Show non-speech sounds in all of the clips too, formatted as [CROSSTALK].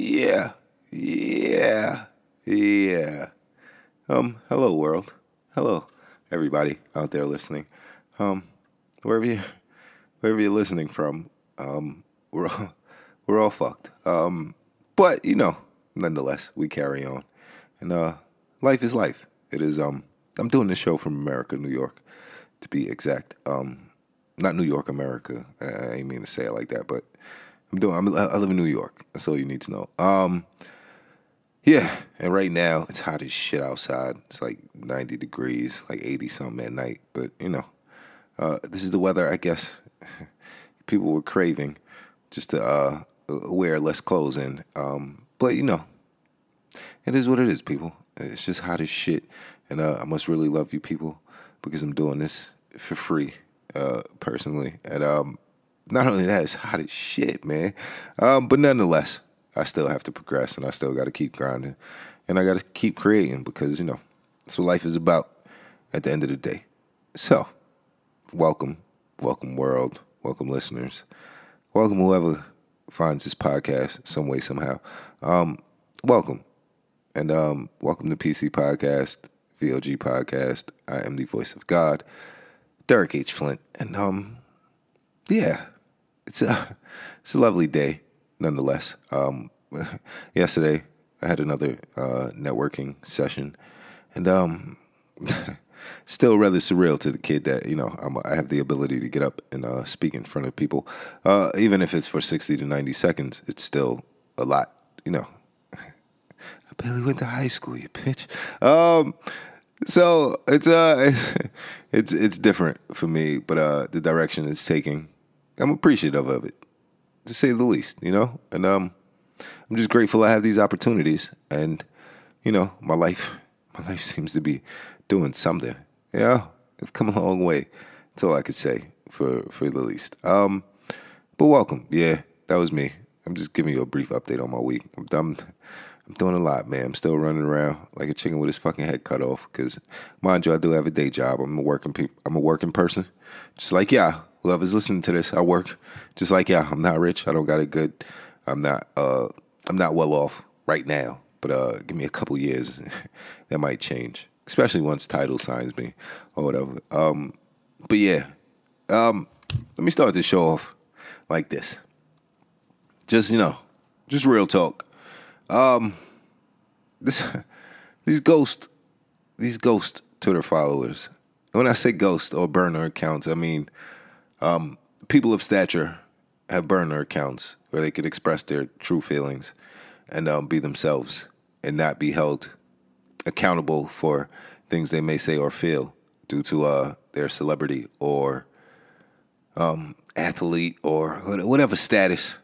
Yeah, yeah, yeah. Um, hello world. Hello everybody out there listening. Um, wherever you wherever you're listening from, um, we're all, [LAUGHS] we're all fucked. Um, but you know, nonetheless, we carry on, and uh, life is life. It is. Um, I'm doing this show from America, New York, to be exact. Um, not New York, America. I ain't mean to say it like that, but I'm doing. I'm, I live in New York. That's all you need to know. Um, yeah, and right now it's hot as shit outside. It's like 90 degrees, like 80 something at night. But you know, uh, this is the weather. I guess [LAUGHS] people were craving just to uh, wear less clothes in. Um, but you know, it is what it is, people. It's just hot as shit, and uh, I must really love you people because I'm doing this for free, uh, personally. And um, not only that, it's hot as shit, man. Um, but nonetheless, I still have to progress, and I still got to keep grinding, and I got to keep creating because you know that's what life is about. At the end of the day, so welcome, welcome world, welcome listeners, welcome whoever finds this podcast some way somehow. Um, welcome, and um, welcome to PC Podcast, VOG Podcast. I am the voice of God, Derek H. Flint, and um, yeah, it's a it's a lovely day nonetheless. Um, [LAUGHS] yesterday I had another uh, networking session, and um, [LAUGHS] still rather surreal to the kid that you know I'm, i have the ability to get up and uh, speak in front of people, uh, even if it's for sixty to ninety seconds. It's still a lot, you know. [LAUGHS] I barely went to high school, you bitch. Um, so it's uh, it's it's different for me, but uh, the direction it's taking, I'm appreciative of it, to say the least, you know. And um, I'm just grateful I have these opportunities, and you know, my life, [LAUGHS] my life seems to be doing something. Yeah, I've come a long way. That's all I could say for for the least. Um, but welcome. Yeah, that was me. I'm just giving you a brief update on my week. I'm done. I'm doing a lot, man. I'm still running around like a chicken with his fucking head cut off. Because, mind you, I do have a day job. I'm a working pe- I'm a working person, just like yeah. Whoever's listening to this, I work just like yeah. I'm not rich. I don't got it good. I'm not. Uh, I'm not well off right now. But uh, give me a couple years, [LAUGHS] that might change. Especially once title signs me or whatever. Um, but yeah, um, let me start this show off like this. Just you know, just real talk. Um, this [LAUGHS] these ghost these ghost Twitter followers. When I say ghost or burner accounts, I mean um, people of stature have burner accounts where they could express their true feelings and um, be themselves and not be held accountable for things they may say or feel due to uh, their celebrity or um, athlete or whatever status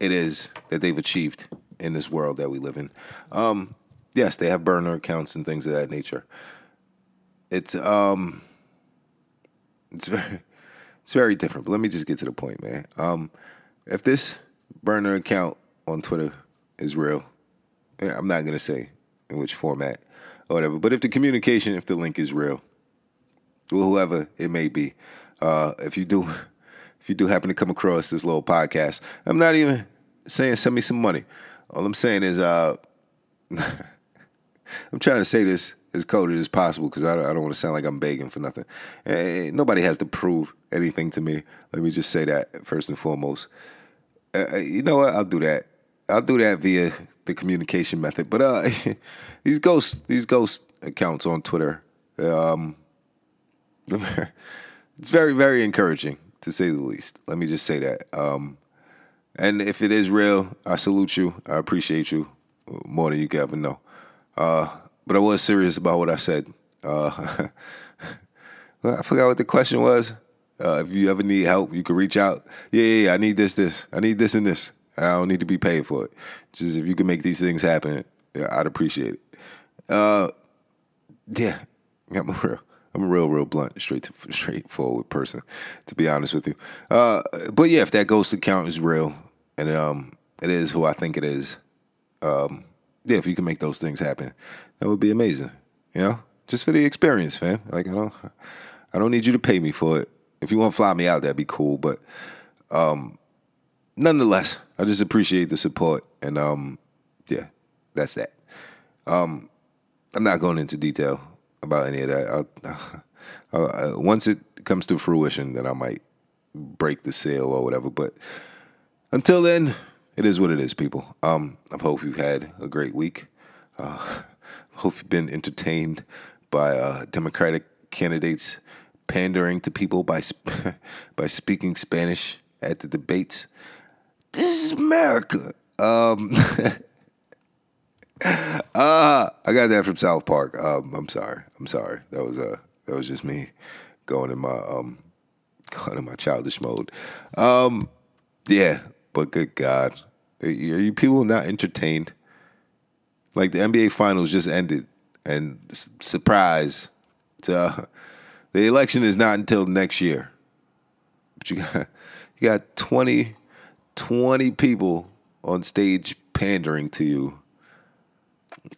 it is that they've achieved in this world that we live in. Um, yes, they have burner accounts and things of that nature. It's um, it's [LAUGHS] very, it's very different. But let me just get to the point, man. Um, if this burner account on Twitter is real, I'm not gonna say in which format or whatever. But if the communication, if the link is real, or whoever it may be, uh, if you do, [LAUGHS] if you do happen to come across this little podcast, I'm not even saying send me some money. All I'm saying is, uh, [LAUGHS] I'm trying to say this as coded as possible because I, I, don't want to sound like I'm begging for nothing. Eh, nobody has to prove anything to me. Let me just say that first and foremost. Uh, you know what? I'll do that. I'll do that via the communication method. But uh, [LAUGHS] these ghost these ghost accounts on Twitter, um, [LAUGHS] it's very very encouraging to say the least. Let me just say that. Um, and if it is real, I salute you. I appreciate you more than you could ever know. Uh, but I was serious about what I said. Uh, [LAUGHS] I forgot what the question was. Uh, if you ever need help, you can reach out. Yeah, yeah, yeah, I need this, this. I need this and this. I don't need to be paid for it. Just if you can make these things happen, yeah, I'd appreciate it. Uh, yeah, I'm a real, I'm a real, real blunt, straight to straightforward person, to be honest with you. Uh, but yeah, if that ghost account is real and um, it is who I think it is, um, yeah, if you can make those things happen, that would be amazing. You know, just for the experience, fam. Like I don't, I don't need you to pay me for it. If you want to fly me out, that'd be cool. But um, nonetheless, I just appreciate the support, and um, yeah, that's that. Um, I'm not going into detail about any of that. I'll, [LAUGHS] I'll, uh, once it comes to fruition, then I might break the seal or whatever. But until then, it is what it is, people. Um, I hope you've had a great week. Uh, hope you've been entertained by uh, Democratic candidates pandering to people by [LAUGHS] by speaking Spanish at the debates. This is America. Um, [LAUGHS] uh, I got that from South Park. Um, I'm sorry. I'm sorry. That was uh that was just me going in my um [LAUGHS] going in my childish mode. Um, yeah, but good God, are you people not entertained? Like the NBA Finals just ended, and surprise, uh, the election is not until next year. But you got you got 20, 20 people on stage pandering to you,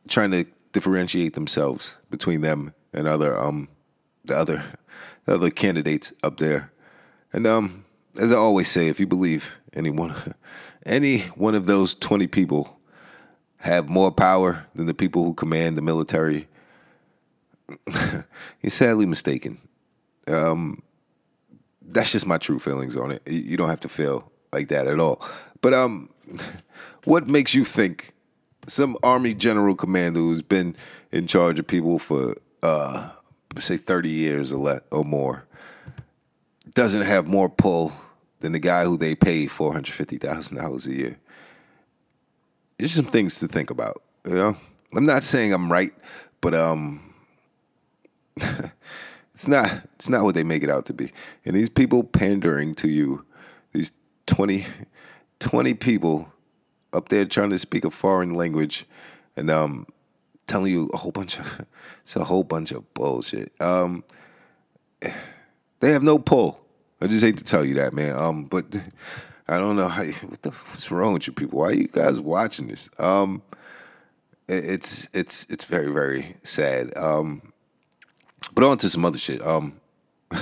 trying to differentiate themselves between them and other um the other the other candidates up there. And um as I always say, if you believe any one [LAUGHS] any one of those twenty people have more power than the people who command the military, [LAUGHS] you're sadly mistaken. Um, that's just my true feelings on it. You don't have to feel like that at all. But um, [LAUGHS] what makes you think some army general commander who's been in charge of people for uh, say thirty years or let or more doesn't have more pull than the guy who they pay four hundred fifty thousand dollars a year? There's some things to think about. You know, I'm not saying I'm right, but um, [LAUGHS] it's not it's not what they make it out to be. And these people pandering to you, these 20, [LAUGHS] 20 people up there trying to speak a foreign language, and um, telling you a whole bunch of [LAUGHS] it's a whole bunch of bullshit. Um, [SIGHS] they have no pull. I just hate to tell you that, man. Um, but I don't know how. [LAUGHS] What the what's wrong with you people? Why are you guys watching this? Um, it, it's it's it's very very sad. Um, but on to some other shit. Um, [LAUGHS]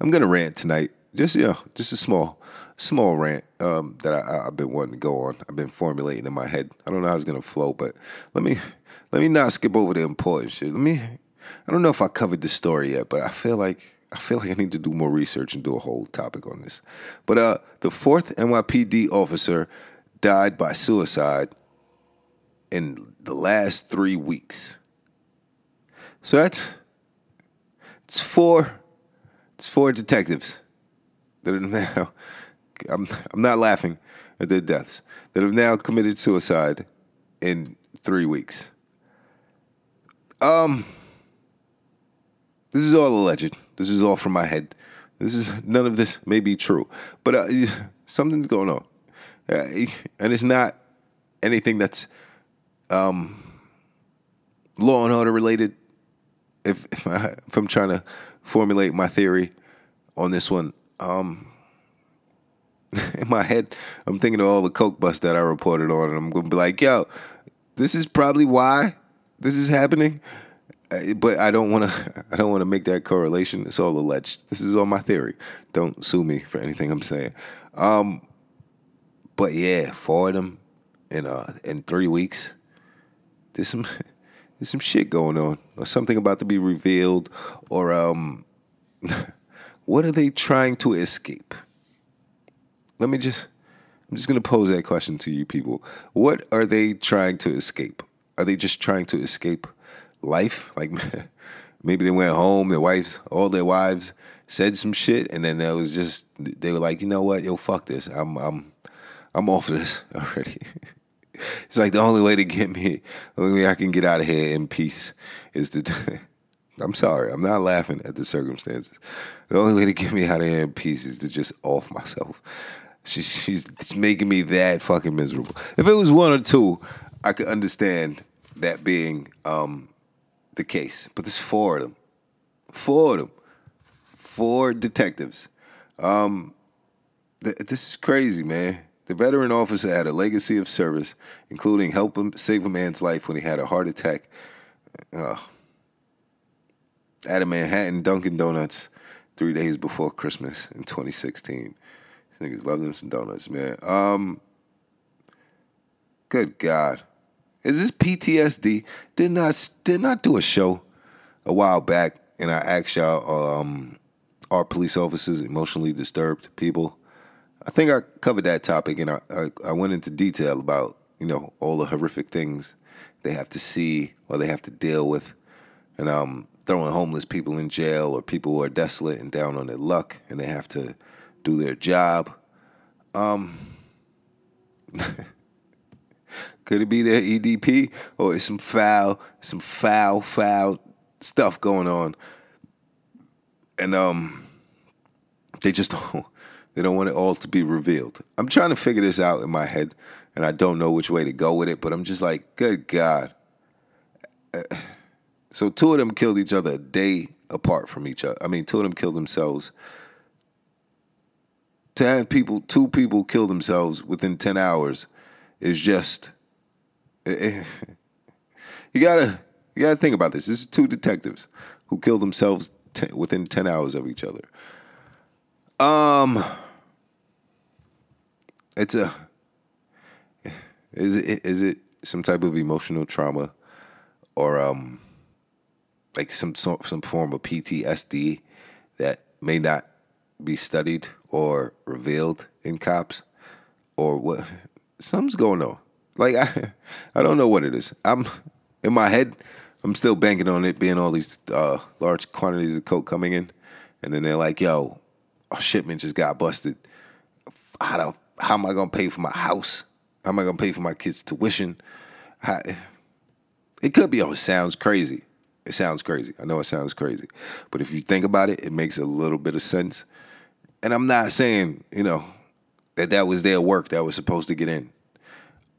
I'm gonna rant tonight. Just you know, just a small small rant um, that I, have been wanting to go on. I've been formulating in my head. I don't know how it's gonna flow, but let me let me not skip over the important shit. Let me. I don't know if I covered this story yet, but I feel like I feel like I need to do more research and do a whole topic on this. But uh, the fourth NYPD officer died by suicide in the last three weeks. So that's it's four it's four detectives that are now [LAUGHS] I'm I'm not laughing at their deaths that have now committed suicide in three weeks. Um this is all alleged. This is all from my head. This is [LAUGHS] none of this may be true, but uh, [LAUGHS] something's going on, uh, [LAUGHS] and it's not anything that's um, law and order related. If if, I, if I'm trying to formulate my theory on this one, um, in my head, I'm thinking of all the coke busts that I reported on, and I'm gonna be like, "Yo, this is probably why this is happening." But I don't want to. [LAUGHS] I don't want to make that correlation. It's all alleged. This is all my theory. Don't sue me for anything I'm saying. Um, but yeah, four of them in uh in three weeks. There's some [LAUGHS] there's some shit going on, or something about to be revealed, or um, [LAUGHS] what are they trying to escape? Let me just. I'm just gonna pose that question to you people. What are they trying to escape? Are they just trying to escape? Life. Like [LAUGHS] maybe they went home, their wives, all their wives said some shit, and then there was just they were like, you know what, yo, fuck this. I'm I'm I'm off this [LAUGHS] already. it's like the only way to get me, the only way I can get out of here in peace is to. [LAUGHS] I'm sorry, I'm not laughing at the circumstances. The only way to get me out of here in peace is to just off myself. She, she's making me that fucking miserable. If it was one or two, I could understand that being um, the case, but there's four of them. Four of them. Four detectives. Um, th- this is crazy, man. The veteran officer had a legacy of service, including helping save a man's life when he had a heart attack uh, at a Manhattan Dunkin' Donuts three days before Christmas in 2016. These niggas love them some donuts, man. Um, good God. Is this PTSD? Did not did not do a show a while back, and I asked y'all, um, are police officers emotionally disturbed people? I think I covered that topic, and I, I, I went into detail about you know all the horrific things they have to see or they have to deal with, and um, throwing homeless people in jail or people who are desolate and down on their luck, and they have to do their job. Um, [LAUGHS] could it be their EDP or is some foul, some foul, foul stuff going on? And um, they just don't. [LAUGHS] They don't want it all to be revealed. I'm trying to figure this out in my head, and I don't know which way to go with it. But I'm just like, good God. So two of them killed each other a day apart from each other. I mean, two of them killed themselves. To have people, two people kill themselves within ten hours, is just. [LAUGHS] you gotta, you gotta think about this. This is two detectives who killed themselves ten, within ten hours of each other. Um, it's a. Is it is it some type of emotional trauma, or um, like some some form of PTSD that may not be studied or revealed in cops, or what? Something's going on. Like I, I don't know what it is. I'm in my head. I'm still banking on it being all these uh, large quantities of coke coming in, and then they're like, "Yo, a shipment just got busted. How do, how am I gonna pay for my house? How am I gonna pay for my kids' tuition? How, it could be. Oh, it sounds crazy. It sounds crazy. I know it sounds crazy, but if you think about it, it makes a little bit of sense. And I'm not saying you know that that was their work that was supposed to get in.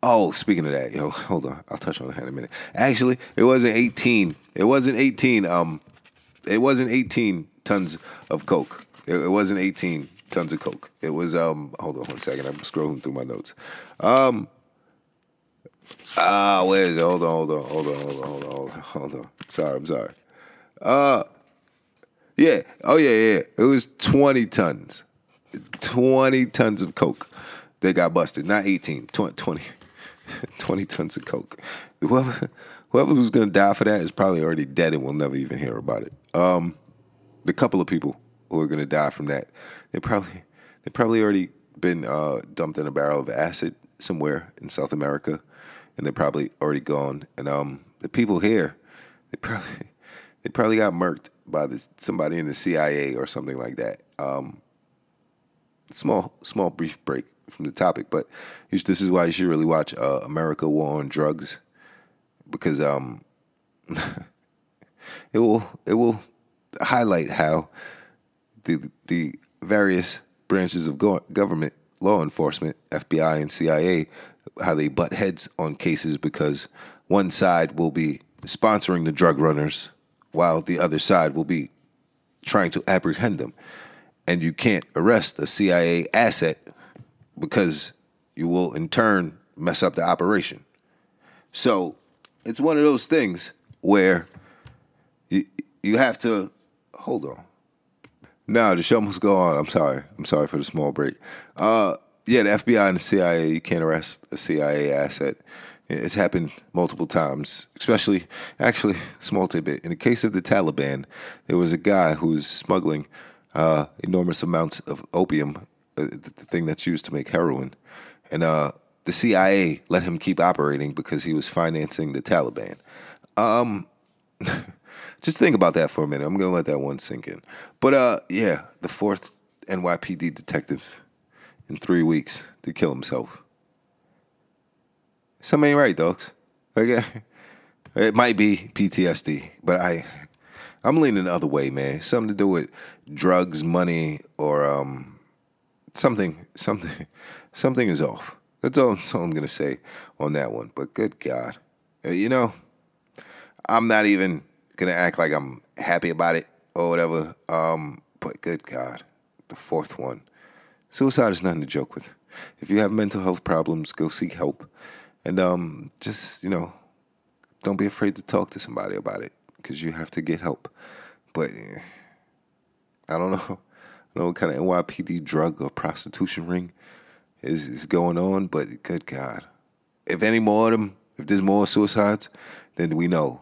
Oh, speaking of that, yo, hold on. I'll touch on that in a minute. Actually, it wasn't 18. It wasn't 18. Um, it wasn't 18 tons of coke. It, it wasn't 18 tons of coke. It was um. Hold on one second. I'm scrolling through my notes. Um. Ah, where is it? Hold on, hold on, hold on, hold on, hold on, hold on, hold on. Sorry, I'm sorry. Uh, yeah. Oh yeah, yeah. It was 20 tons. 20 tons of coke They got busted. Not 18. 20. 20, [LAUGHS] 20 tons of coke. Whoever, whoever was gonna die for that is probably already dead and we'll never even hear about it. Um, the couple of people who are gonna die from that, they probably they probably already been uh, dumped in a barrel of acid somewhere in South America, and they're probably already gone. And um, the people here, they probably [LAUGHS] they probably got murked by this somebody in the CIA or something like that. Um, small small brief break from the topic, but this is why you should really watch uh, America War on Drugs because um, [LAUGHS] it will it will highlight how the the various branches of go- government, law enforcement, FBI and CIA, how they butt heads on cases because one side will be sponsoring the drug runners while the other side will be trying to apprehend them. And you can't arrest a CIA asset because you will in turn mess up the operation. So it's one of those things where you you have to hold on. No, the show must go on. I'm sorry. I'm sorry for the small break. Uh, yeah, the FBI and the CIA, you can't arrest a CIA asset. It's happened multiple times, especially, actually, small tidbit. In the case of the Taliban, there was a guy who was smuggling uh, enormous amounts of opium, uh, the thing that's used to make heroin. And uh, the CIA let him keep operating because he was financing the Taliban. Um, [LAUGHS] just think about that for a minute. I'm going to let that one sink in. But uh, yeah, the fourth NYPD detective in three weeks to kill himself. Something ain't right, dogs. Okay, [LAUGHS] it might be PTSD, but I, I'm leaning the other way, man. Something to do with drugs, money, or um, something, something, [LAUGHS] something is off. That's all, [LAUGHS] that's all I'm gonna say on that one. But good God, uh, you know, I'm not even gonna act like I'm happy about it or whatever. Um, but good God, the fourth one. Suicide is nothing to joke with. If you have mental health problems, go seek help. And um, just, you know, don't be afraid to talk to somebody about it because you have to get help. But eh, I don't know. [LAUGHS] I don't know what kind of NYPD drug or prostitution ring is, is going on, but good God. If any more of them If there's more suicides, then we know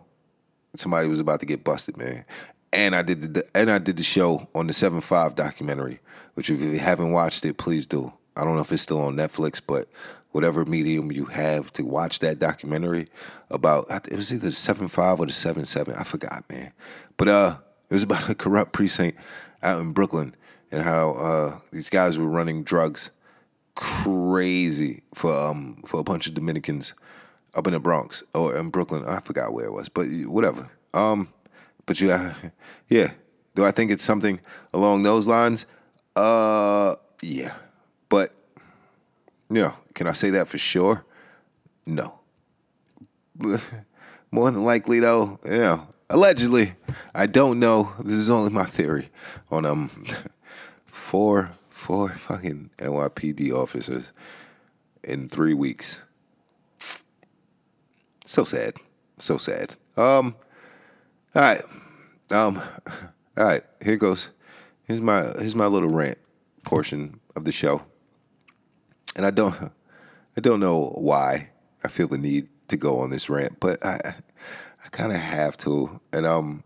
somebody was about to get busted, man. And I did the and I did the show on the seven five documentary, which if you haven't watched it, please do. I don't know if it's still on Netflix, but whatever medium you have to watch that documentary about it was either the seven five or the seven seven. I forgot, man. But uh, it was about a corrupt precinct out in Brooklyn and how uh, these guys were running drugs crazy for um for a bunch of Dominicans up in the Bronx or in Brooklyn. I forgot where it was, but whatever. Um, but yeah, [LAUGHS] yeah. Do I think it's something along those lines? Uh, yeah. But you know, can I say that for sure? No. [LAUGHS] More than likely, though, yeah. Allegedly, I don't know. This is only my theory on um [LAUGHS] four four fucking NYPD officers in three weeks. So sad, so sad. Um, all right, um, [LAUGHS] all right. Here goes. Here's my here's my little rant portion of the show and I don't I don't know why I feel the need to go on this rant, but I I kind of have to, and um,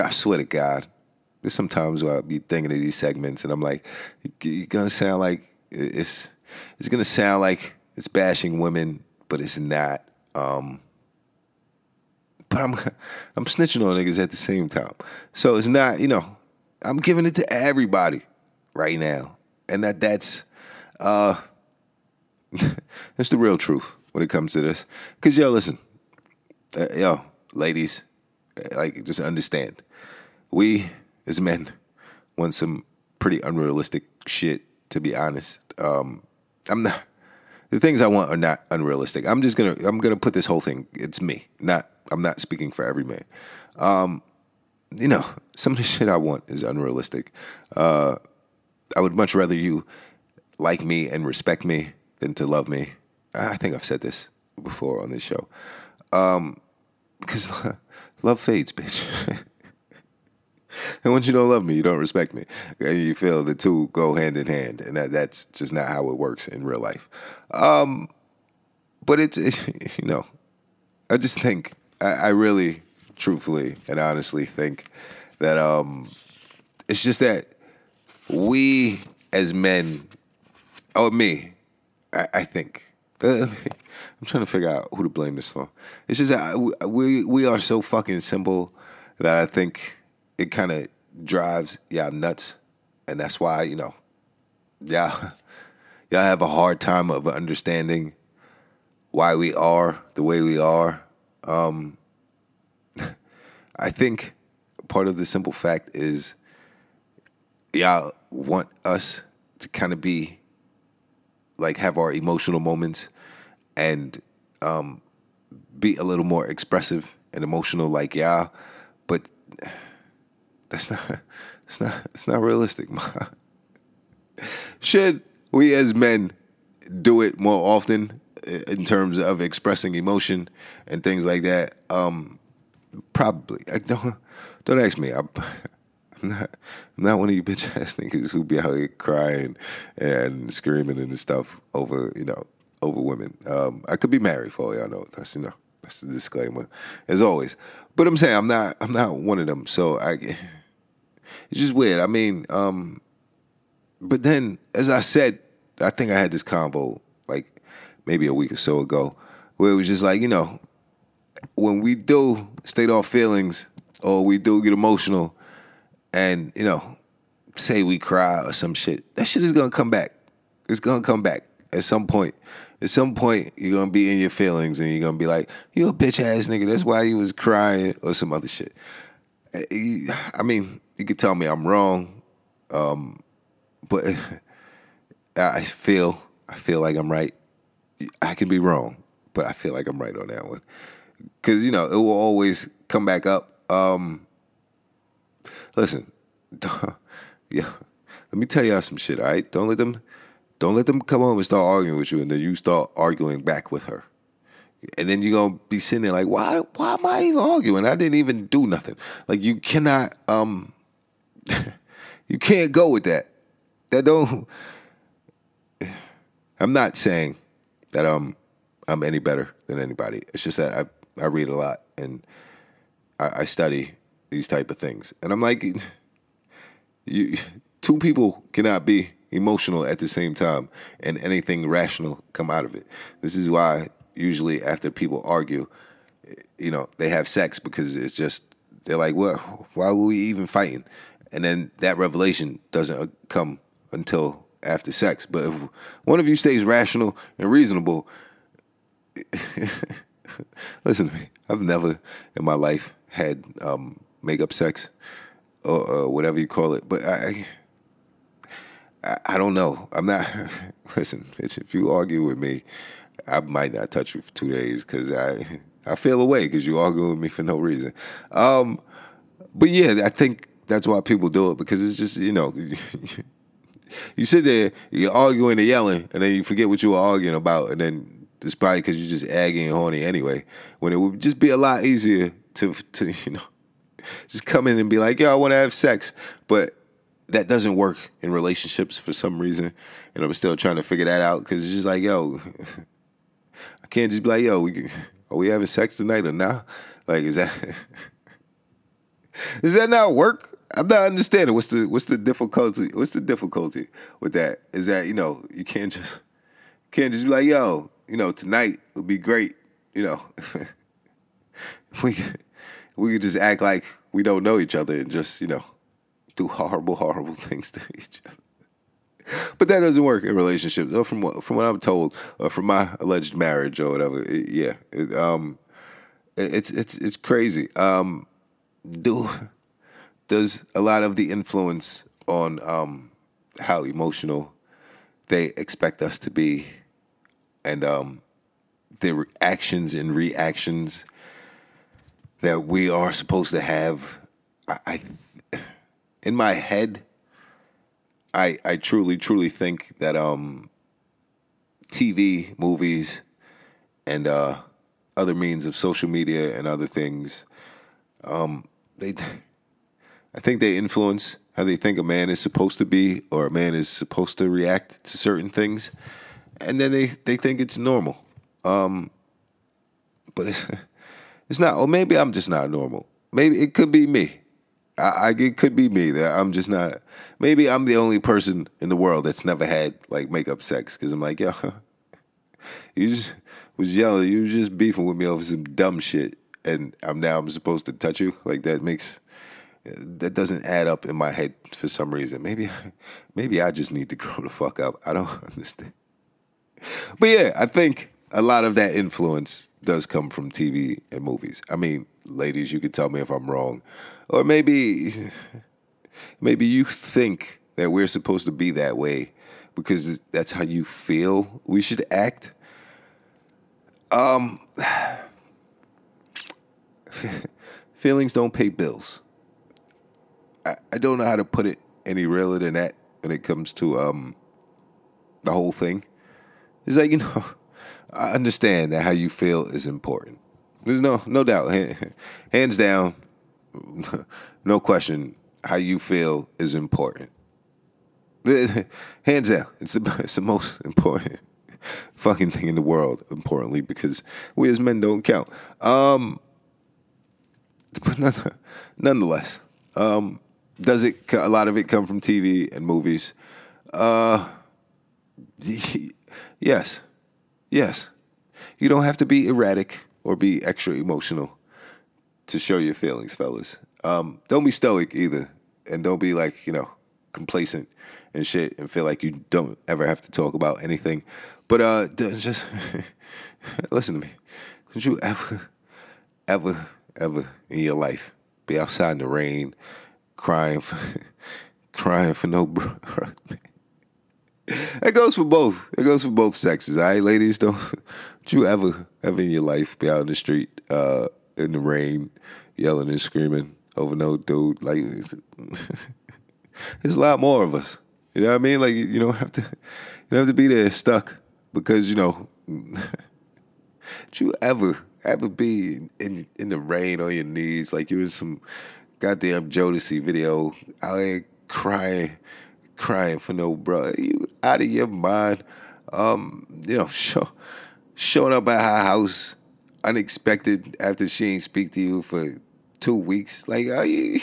I swear to God, there's sometimes where I'll be thinking of these segments, and I'm like, you're gonna sound like it's it's gonna sound like it's bashing women, but it's not. Um, but I'm I'm snitching on niggas at the same time, so it's not you know I'm giving it to everybody right now, and that that's uh [LAUGHS] it's the real truth when it comes to this. Cause yo, listen, uh, yo, ladies, uh, like just understand, we as men want some pretty unrealistic shit. To be honest, um, I'm not. The things I want are not unrealistic. I'm just gonna I'm gonna put this whole thing. It's me, not I'm not speaking for every man. Um, you know, some of the shit I want is unrealistic. Uh, I would much rather you like me and respect me to love me. I think I've said this before on this show. Um, because [LAUGHS] love fades, bitch. [LAUGHS] and once you don't love me, you don't respect me. And you feel the two go hand in hand. And that, that's just not how it works in real life. Um, but it's, it, [LAUGHS] you know, I just think, I, I, really, truthfully, and honestly think that um, it's just that we as men, or me, I, I think. [LAUGHS] I'm trying to figure out who to blame this on. It's just that we we are so fucking simple that I think it kind of drives y'all nuts, and that's why you know, y'all [LAUGHS] y'all have a hard time of understanding why we are the way we are. Um, [LAUGHS] I think part of the simple fact is y'all want us to kind of be like have our emotional moments and um, be a little more expressive and emotional like yeah but that's not it's not it's not realistic should we as men do it more often in terms of expressing emotion and things like that? Um, probably don't don't ask me I, not, not one of you bitch [LAUGHS] ass niggas who be out here crying and screaming and stuff over, you know, over women. Um, I could be married for all y'all know. That's you know, that's the disclaimer, as always. But I'm saying I'm not, I'm not one of them. So I, [LAUGHS] it's just weird. I mean, um, but then as I said, I think I had this convo like maybe a week or so ago, where it was just like you know, when we do state our feelings or we do get emotional and you know, say we cry or some shit, that shit is gonna come back. It's gonna come back at some point. At some point, you're gonna be in your feelings and you're gonna be like, "You a bitch ass nigga." That's why you was crying or some other shit. Eh, I mean, you could tell me I'm wrong, um, but [LAUGHS] I feel I feel like I'm right. I can be wrong, but I feel like I'm right on that one because you know it will always come back up. Um, Listen, [LAUGHS] yeah, let me tell y'all some shit. All right, don't let them, don't let them come home and start arguing with you, and then you start arguing back with her, and then you're gonna be sitting there like, why, why am I even arguing? I didn't even do nothing. Like you cannot, um, [LAUGHS] you can't go with that. That don't. [SIGHS] I'm not saying that um I'm any better than anybody. It's just that I I read a lot and I, I study these type of things, and I'm like, [LAUGHS] you two people cannot be emotional at the same time and anything rational come out of it. This is why usually after people argue, you know, they have sex because it's just they're like, "What? Why were we even fighting?" And then that revelation doesn't come until after sex. But if one of you stays rational and reasonable, [LAUGHS] listen to me. I've never in my life had um, makeup sex or, whatever you call it, but I. I, I don't know. I'm not. [LAUGHS] listen, bitch. If you argue with me, I might not touch you for two days because I I feel away because you argue with me for no reason. Um, but yeah, I think that's why people do it because it's just you know. [LAUGHS] you sit there, you're arguing and yelling, and then you forget what you were arguing about, and then it's probably because you're just aggy and horny anyway. When it would just be a lot easier to to [LAUGHS] you know just come in and be like, "Yo, I want to have sex," but that doesn't work in relationships for some reason, and I'm still trying to figure that out because it's just like, yo, [LAUGHS] I can't just be like, yo, we are we having sex tonight or not? Like, is that [LAUGHS] does that not work? I'm not understanding what's the what's the difficulty. What's the difficulty with that? Is that you know you can't just can't just be like, yo, you know, tonight would be great. You know, if [LAUGHS] we we could just act like we don't know each other and just you know do horrible, [LAUGHS] horrible things to each other. But that doesn't work in relationships. Or from what from what I'm told, or from my alleged marriage or whatever. It, yeah, it, um, it, it's it's it's crazy. Um, do does a lot of the influence on um, how emotional they expect us to be, and um, the actions and reactions that we are supposed to have. I, I in my head, I I truly truly think that um, TV, movies, and uh, other means of social media and other things, um, they I think they influence how they think a man is supposed to be or a man is supposed to react to certain things, and then they they think it's normal. Um, but it's [LAUGHS] it's not. Or maybe I'm just not normal. Maybe it could be me. I, I, it could be me that I'm just not. Maybe I'm the only person in the world that's never had like makeup sex because I'm like, yo, [LAUGHS] you just was yelling, you just beefing with me over some dumb shit, and I'm now I'm supposed to touch you. Like that makes that doesn't add up in my head for some reason. Maybe [LAUGHS] maybe I just need to [LAUGHS] grow the fuck up. I don't understand. But yeah, I think a lot of that influence does come from TV and movies. I mean, ladies, you could tell me if I'm wrong or maybe [LAUGHS] maybe you think that we're supposed to be that way because that's how you feel we should act. Um, [SIGHS] feelings don't pay bills. I, I don't know how to put it any realer than that when it comes to um the whole thing. It's like you know, [LAUGHS] I understand that how you feel is important. There's no no doubt, hands down. [LAUGHS] no question, how you feel is important. [LAUGHS] Hands down, it's the, [LAUGHS] it's the most important fucking thing in the world, importantly, because we as men don't count. Um, but nonetheless, um, does it, a lot of it come from TV and movies? Uh, yes, yes. You don't have to be erratic or be extra emotional to show your feelings, fellas. Um, don't be stoic either, and don't be like you know complacent and shit, and feel like you don't ever have to talk about anything. But uh, just [LAUGHS] listen to me. Don't you ever, ever, ever in your life be outside in the rain, crying for, [LAUGHS] crying for no [LAUGHS] bro? [LAUGHS] That goes for both. It goes for both sexes. All right, ladies, don't, don't you ever, ever in your life be out in the street uh, in the rain, yelling and screaming over no dude. Like, [LAUGHS] there's a lot more of us. You know what I mean? Like, you don't have to, you don't have to be there stuck because you know. [LAUGHS] did you ever, ever be in in the rain on your knees like you in some goddamn Jodeci video out here crying, crying for no bro? You out of your mind? Um, you know, [LAUGHS] show showing up at her house unexpected after she ain't speak to you for two weeks. Like, are you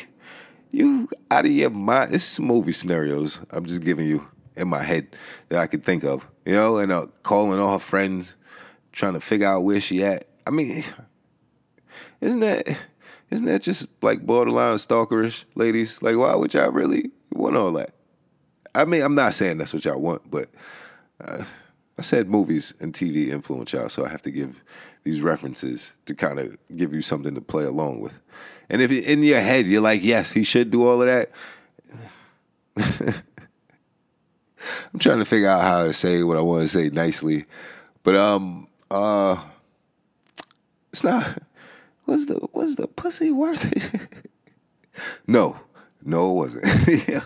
you out of your mind? Is movie scenarios I'm just giving you in my head that I could think of. You know, and uh, calling all her friends, trying to figure out where she at. I mean, [LAUGHS] isn't that isn't that just like borderline stalkerish, ladies? Like, why would y'all really want all that? I mean, I'm not saying that's what y'all want, but uh, I said movies and TV influence y'all, so I have to give these references to kind of give you something to play along with. And if in your head you're like, yes, he should do all of that. [LAUGHS] I'm trying to figure out how to say what I want to say nicely, but um, uh, it's not. Was the was the pussy worth it? [LAUGHS] no, no, it wasn't. [LAUGHS] yeah.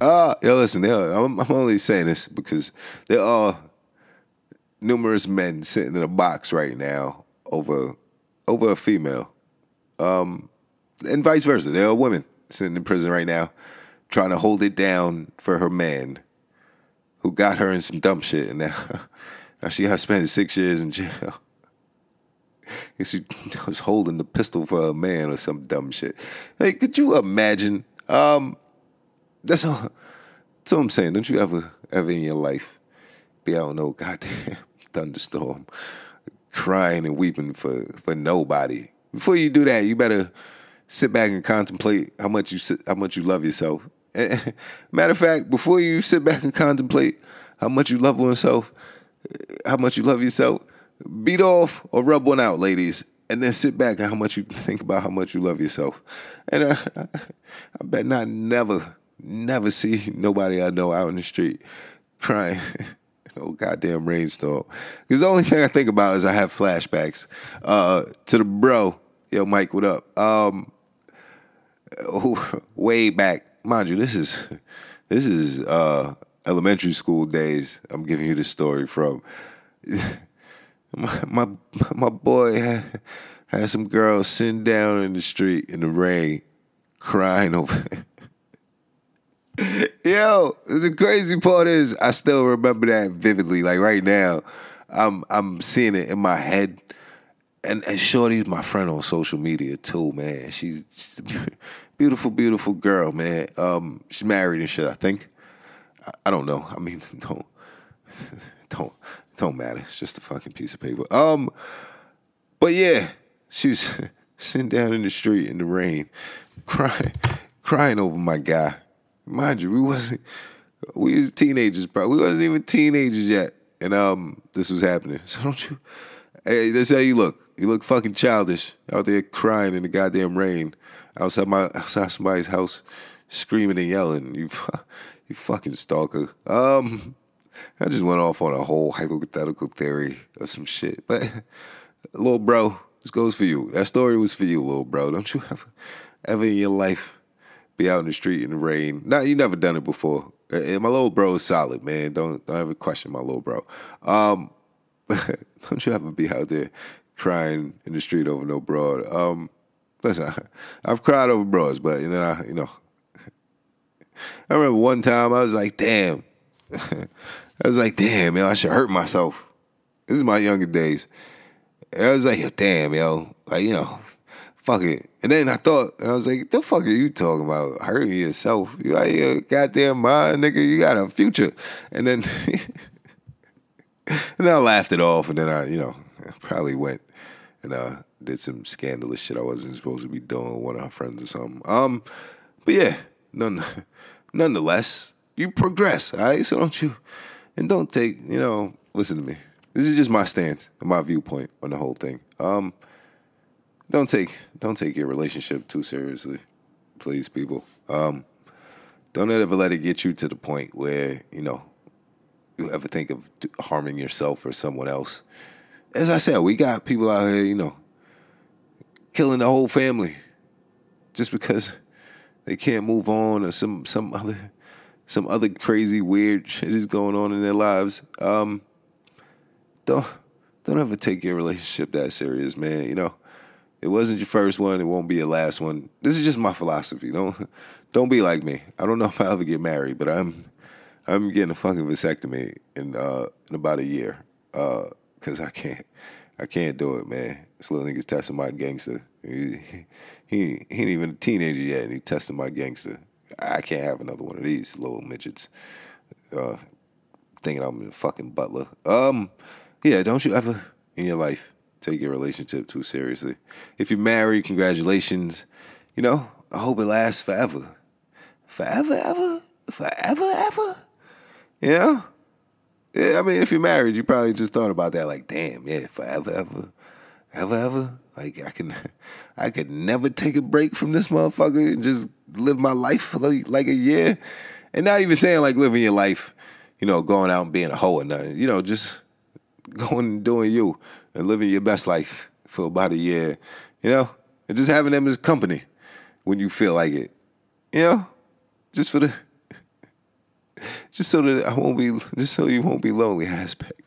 Uh, yo, listen, I'm, I'm only saying this because there are numerous men sitting in a box right now over over a female, um, and vice versa. There are women sitting in prison right now trying to hold it down for her man who got her in some dumb shit, and now, [LAUGHS] now she to spend six years in jail. [LAUGHS] she [LAUGHS] was holding the pistol for a man or some dumb shit. Like, could you imagine? Um, that's all. That's all I'm saying. Don't you ever, ever in your life be out no goddamn [LAUGHS] thunderstorm, crying and weeping for for nobody. Before you do that, you better sit back and contemplate how much you how much you love yourself. Eh, eh, matter of fact, before you sit back and contemplate how much you love oneself, eh, how much you love yourself, beat off or rub one out, ladies, and then sit back and how much you [LAUGHS] think about how much you love yourself. And uh, [LAUGHS] I bet not never never see nobody I know out in the street crying. [LAUGHS] oh goddamn rainstorm. Because the only thing I think about is I have flashbacks uh, to the bro. Yo, Mike, what up? Um, [LAUGHS] way back, mind you, this is [LAUGHS] this is uh, elementary school days. I'm giving you the story from. my, my my boy had, had some girls sitting down in the street in the rain, crying over. Yo, the crazy part is I still remember that vividly. Like right now, I'm I'm seeing it in my head. And and Shorty's my friend on social media too, man. She's, she's a [LAUGHS] beautiful, beautiful girl, man. Um, she's married and shit, I think. I, I don't know. I mean, [LAUGHS] don't [LAUGHS] don't don't matter. It's just a fucking piece of paper. Um, but yeah, she's sitting down in the street in the rain, crying, crying over my guy Mind you, we wasn't we was teenagers, bro. We wasn't even teenagers yet. And um this was happening. [LAUGHS] So don't you Hey, that's how you look. You look fucking childish out there crying in the goddamn rain outside my outside somebody's house, screaming and yelling. You [LAUGHS] you fucking stalker. Um [LAUGHS] I just went off on a whole hypothetical theory of some shit. But little bro, this goes for you. That story was for you, little bro. Don't you ever ever in your life be out in the street in the rain. Not you never done it before. And my little bro is solid, man. Don't don't ever question my little bro. Um, [LAUGHS] don't you ever be out there crying in the street over no broad. Um, listen, [LAUGHS] I, have cried over bros, but then I, you know, [LAUGHS] I remember one time I was like, damn. I was like, damn, man, I should hurt myself. This is my younger days. I was like, damn, yo, like you know, fuck it. And then I thought, and I was like, the fuck are you talking about? Hurting yourself. You got your goddamn mind, nigga. You got a future. And then, [LAUGHS] and I laughed it off. And then I, you know, probably went and uh, did some scandalous shit I wasn't supposed to be doing with one of our friends or something. Um, but yeah, none, [LAUGHS] nonetheless, you progress, all right? So don't you, and don't take, you know, listen to me. This is just my stance and my viewpoint on the whole thing. Um, don't take don't take your relationship too seriously, please, people. Um, don't ever let it get you to the point where you know you ever think of harming yourself or someone else. As I said, we got people out here, you know, killing the whole family just because they can't move on or some some other some other crazy weird shit is going on in their lives. Um, don't don't ever take your relationship that serious, man. You know it wasn't your first one. It won't be your last one. This is just my philosophy. Don't [LAUGHS] don't be like me. I don't know if I'll ever get married, but I'm I'm getting a fucking vasectomy in uh in about a year. Uh, cause I can't I can't do it, man. This little nigga's testing my gangster. He, he, he ain't even a teenager yet, and he testing my gangster. I can't have another one of these little midgets. Uh, thinking I'm a fucking butler. Um, yeah, don't you ever in your life take your relationship too seriously. If you're married, congratulations. You know, I hope it lasts forever. Forever, ever? Forever, ever? Yeah? Yeah, I mean, if you're married, you probably just thought about that, like, damn, yeah, forever, ever, ever, ever. Like, I can, [LAUGHS] I could never take a break from this motherfucker and just live my life for like, like a year, and not even saying like living your life, you know, going out and being a hoe or nothing. You know, just [LAUGHS] going and doing you and living your best life for about a year. You know, and just having them as company when you feel like it. You know, just for the [LAUGHS] just so that I won't be, just so you won't be lonely aspect. [LAUGHS]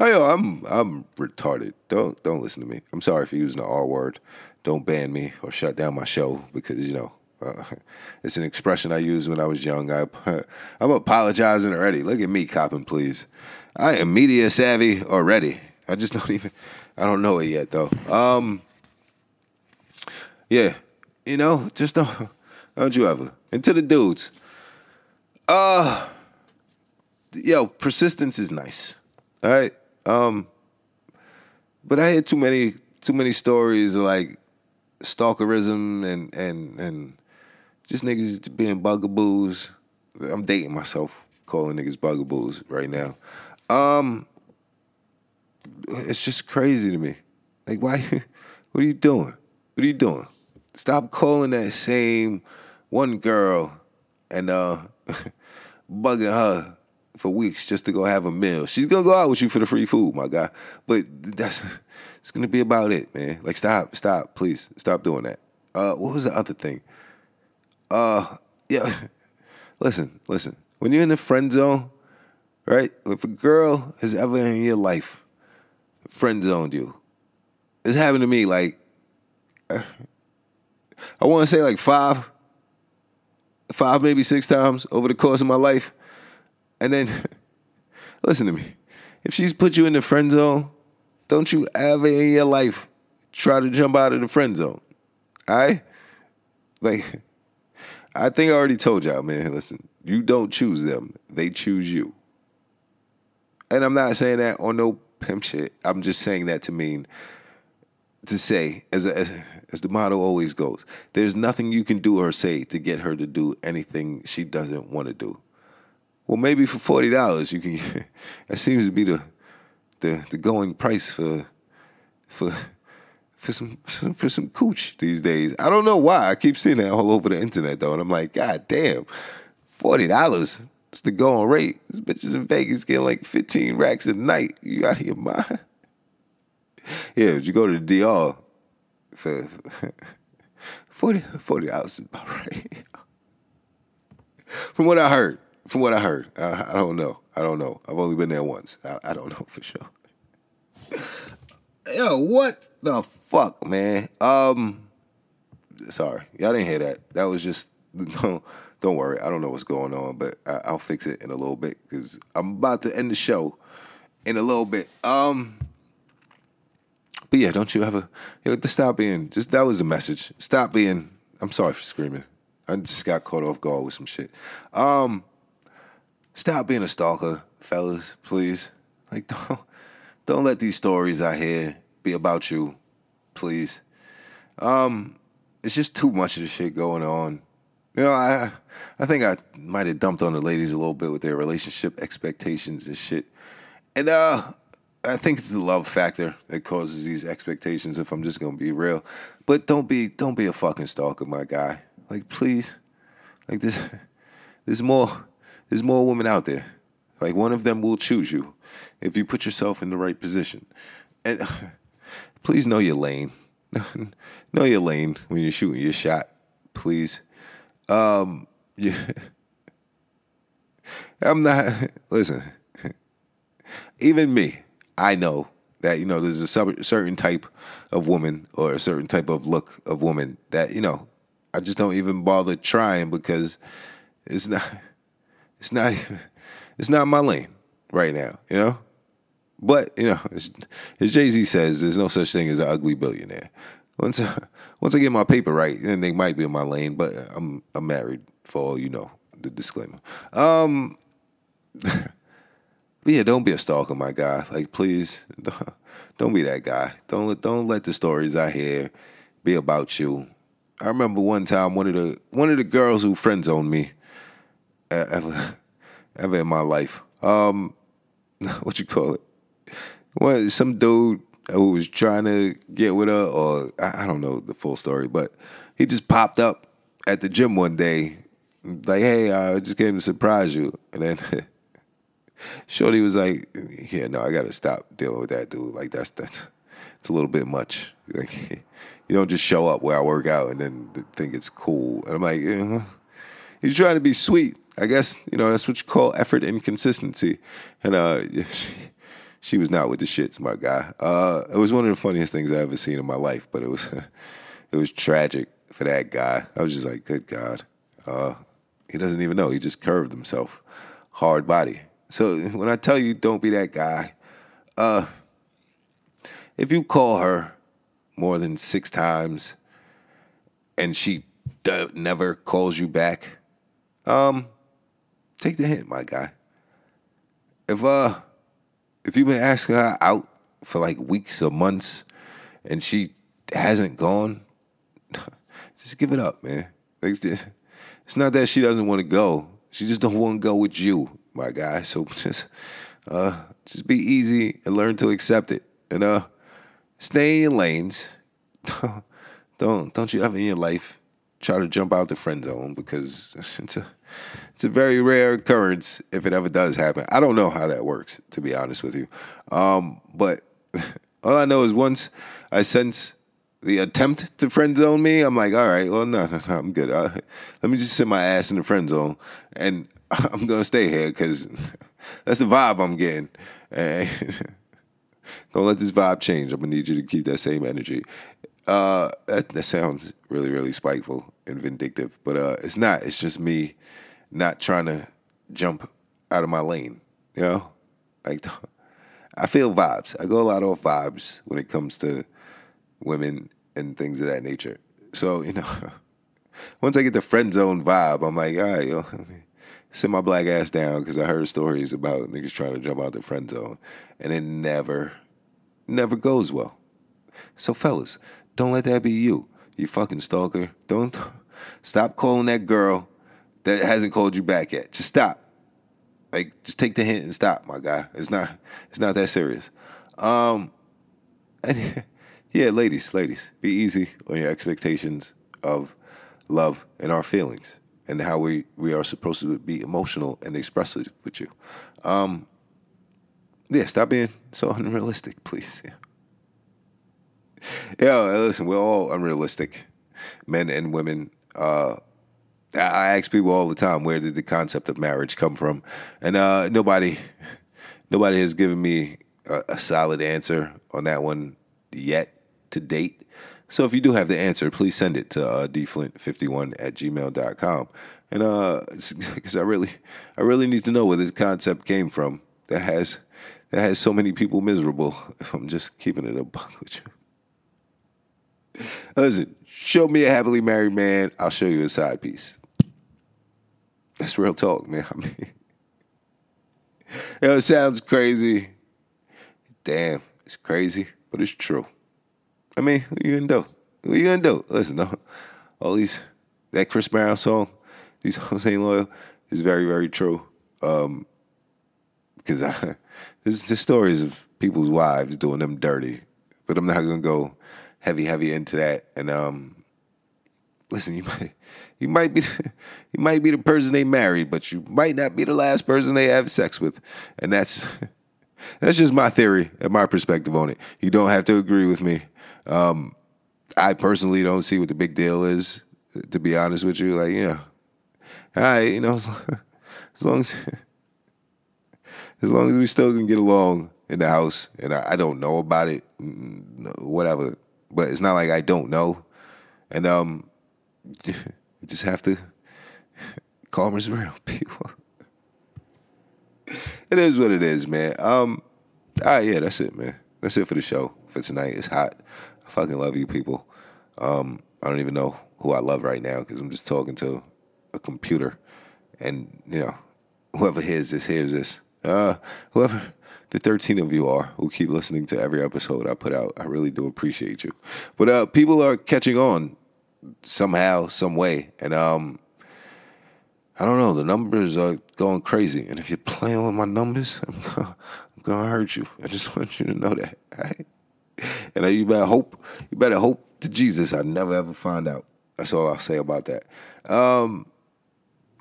Oh, yo, I'm I'm retarded. Don't don't listen to me. I'm sorry for using the R word. Don't ban me or shut down my show because you know uh, [LAUGHS] it's an expression I used when I was young. I [LAUGHS] I'm apologizing already. Look at me copping, please. I am media savvy already. I just [LAUGHS] don't even I don't know it yet though. Um, yeah, you know, just don't don't you ever. And to the dudes, uh, yo, persistence is nice. All right. Um, but I hear too many too many stories like stalkerism and and and just niggas being bugaboos. I'm dating myself calling niggas bugaboos right now. Um, it's just crazy to me. Like, why? [LAUGHS] What are you doing? What are you doing? Stop calling that same one girl and uh [LAUGHS] bugging her for weeks just to go have a meal. She's gonna go out with you for the free food, my guy. But that's [LAUGHS] it's gonna be about it, man. Like stop, stop, please, stop doing that. Uh, what was the other thing? Uh, yeah. [LAUGHS] listen, listen. When you're in the friend zone, right? If a girl has ever in your life friend zoned you, it's happened to me. Like, [LAUGHS] I want to say like five, five maybe six times over the course of my life. And then, [LAUGHS] listen to me. If she's put you in the friend zone, don't you ever in your life try to jump out of the friend zone. All right? Like, I think I already told y'all, man. Listen, you don't choose them, they choose you. And I'm not saying that on no pimp shit. I'm just saying that to mean, to say, as, a, as the motto always goes, there's nothing you can do or say to get her to do anything she doesn't want to do. Well, maybe for forty dollars you can. [LAUGHS] that seems to be the the the going price for for for some [LAUGHS] for some cooch these days. I don't know why. I keep seeing that all over the internet though, and I'm like, God damn, forty dollars. It's the going rate. These bitches in Vegas get like 15 racks a night. You out of your mind? [LAUGHS] Yeah, you go to the DR for [LAUGHS] 40 dollars is about right. From what I heard. From what I heard, I, I don't know. I don't know. I've only been there once. I, I don't know for sure. Yo, what the fuck, man? Um, sorry, y'all didn't hear that. That was just [LAUGHS] don't don't worry. I don't know what's going on, but I, will fix it in a little bit because I'm about to end the show in a little bit. Um, but yeah, don't you ever you know, stop being just that was the message. Stop being. I'm sorry for screaming. I just got caught off guard with some shit. Um, Stop being a stalker, fellas, please. Like [LAUGHS] don't don't let these stories I hear be about you, please. Um, it's just too much of the shit going on. You know, I I think I might have dumped on the ladies a little bit with their relationship expectations and shit. And uh I think it's the love factor that causes these expectations if I'm just gonna be real. But don't be don't be a fucking stalker, my guy. Like please. Like this [LAUGHS] there's more there's more women out there. Like one of them will choose you if you put yourself in the right position. And [LAUGHS] please know your lane. [LAUGHS] know your lane when you're shooting your shot, please. Um, [LAUGHS] yeah. I'm not. [LAUGHS] Listen, even me, I know that you know there's a certain type of woman or a certain type of look of woman that you know I just don't even bother trying because it's not it's not it's not my lane right now, you know. But you know, [LAUGHS] as, as Jay Z says, there's no such thing as an ugly billionaire. Once [LAUGHS] once I get my paper right, then they might be in my lane. But I'm I'm married for all you know. The disclaimer. Um, [LAUGHS] but yeah, don't be a stalker, my guy. Like, please, don't, don't be that guy. Don't let don't let the stories I hear be about you. I remember one time one of the one of the girls who friend zoned me ever ever in my life. Um, what you call it? Well, some dude who was trying to get with her, or I, don't know the full story, but he just popped up at the gym one day, like, "Hey, I just came to surprise you," and then. [LAUGHS] Shorty was like, "Yeah, no, I gotta stop dealing with that dude. Like that's that's it's a little bit much. Like [LAUGHS] you don't just show up where I work out and then think it's cool." And I'm like, uh, "He's trying to be sweet. I guess you know that's what you call effort and consistency." And uh, [LAUGHS] she was not with the shits, my guy. Uh, it was one of the funniest things I ever seen in my life, but it was [LAUGHS] it was tragic for that guy. I was just like, "Good God." Uh, he doesn't even know. He just curved himself. Hard body. So [LAUGHS] when I tell you don't be that guy, uh, if you call her more than six times and she d- never calls you back, um, take the hint, my guy. If uh, if you've been asking her out for like weeks or months and she hasn't gone, [LAUGHS] just give it up, man. It's not that she doesn't want to go; she just don't want to go with you my guy. So [LAUGHS] just uh, just be easy and learn to accept it. And uh, stay in your lanes. [LAUGHS] don't don't you ever in your life try to jump out the friend zone because it's a it's a very rare occurrence if it ever does happen. I don't know how that works, to be honest with you. Um, but [LAUGHS] all I know is once I sense the attempt to friend zone me, I'm like, all right, well, no, no, [LAUGHS] no I'm good. Uh, let me just sit my ass in the friend zone, and [LAUGHS] I'm gonna stay here because that's the vibe I'm getting. And don't let this vibe change. I'm gonna need you to keep that same energy. Uh, that that sounds really, really spiteful and vindictive, but uh, it's not. It's just me not trying to jump out of my lane. You know, like [LAUGHS] I feel vibes. I go a lot off vibes when it comes to women and things of that nature. So you know, [LAUGHS] once I get the friend zone vibe, I'm like, all right, yo, [LAUGHS] sit my black ass down because I heard stories about niggas trying to jump out the friend zone, and it never, never goes well. So fellas, don't let that be you, you fucking stalker. Don't stop calling that girl that hasn't called you back yet. Just stop. Like, just take the hint and stop, my guy. It's not, it's not that serious. Um, and [LAUGHS] yeah, ladies, ladies, be easy on your expectations of love and our feelings and how we, we are supposed to be emotional and expressive with you. Um, yeah, stop being so unrealistic, please. [LAUGHS] Yeah. listen, we're all unrealistic, men and women. Uh, I ask people all the time, where did the concept of marriage come from? And uh, nobody, nobody has given me a, a solid answer on that one yet to date. So if you do have the answer, please send it to uh, dflint51 at gmail.com. And uh, [LAUGHS] because I really, I really need to know where this concept came from that has, that has so many people miserable. If [LAUGHS] I'm just keeping it a buck with you. Listen, show me a happily married man, I'll show you a side piece. That's real talk, man. [LAUGHS] I mean, it sounds crazy. Damn, it's crazy, but it's true. I mean, what you gonna do? What you gonna do? Listen, no, all these that Chris Brown song, these [LAUGHS] hoes ain't loyal, is very, very true. Um, because I, [LAUGHS] there's the stories of people's wives doing them dirty, but I'm not gonna go heavy, heavy into that. And um, listen, you might, you might be, [LAUGHS] you might be the person they marry, but you might not be the last person they have sex with, and that's. [LAUGHS] That's just my theory and my perspective on it. You don't have to agree with me. Um, I personally don't see what the big deal is, to be honest with you. Like, you know, right, you know, [LAUGHS] as long as as long as we still can get along in the house, and I, I don't know about it, whatever. But it's not like I don't know, and um, you just have to [LAUGHS] karma's real, [LAUGHS] people. it is what it is, man. Um, all right, yeah, that's it, man. That's it for the show for tonight. It's hot. I fucking love you people. Um, I don't even know who I love right now because I'm just talking to a computer, and you know, whoever hears this hears this. Uh, whoever the 13 of you are who keep listening to every episode I put out, I really do appreciate you. But uh, people are catching on somehow, some way, and um, I don't know. The numbers are going crazy, and if you're playing with my numbers, [LAUGHS] I'm gonna, I'm gonna hurt you. I just [LAUGHS] want you to know that. Right? And you better hope, you better hope to Jesus I never ever find out. That's all I'll say about that. Um,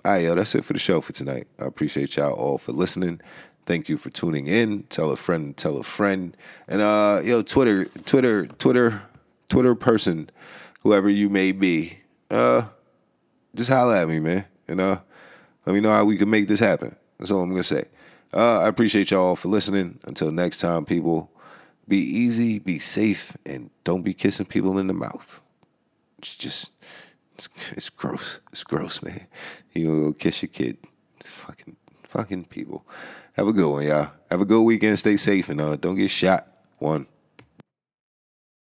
all right, yo, that's it for the show for tonight. I appreciate y'all all for listening. Thank you for tuning in. Tell a friend, tell a friend. And uh, yo, Twitter, Twitter, Twitter, Twitter person, whoever you may be, uh, just holler at me, man. And uh, let me know how we can make this happen. That's all I'm gonna say. Uh, I appreciate y'all for listening. Until next time, people, be easy, be safe, and don't be kissing people in the mouth. It's just, it's, it's gross. It's gross, man. You gonna go kiss your kid. Fucking, fucking people. Have a good one, y'all. Have a good weekend. Stay safe and uh, don't get shot. One.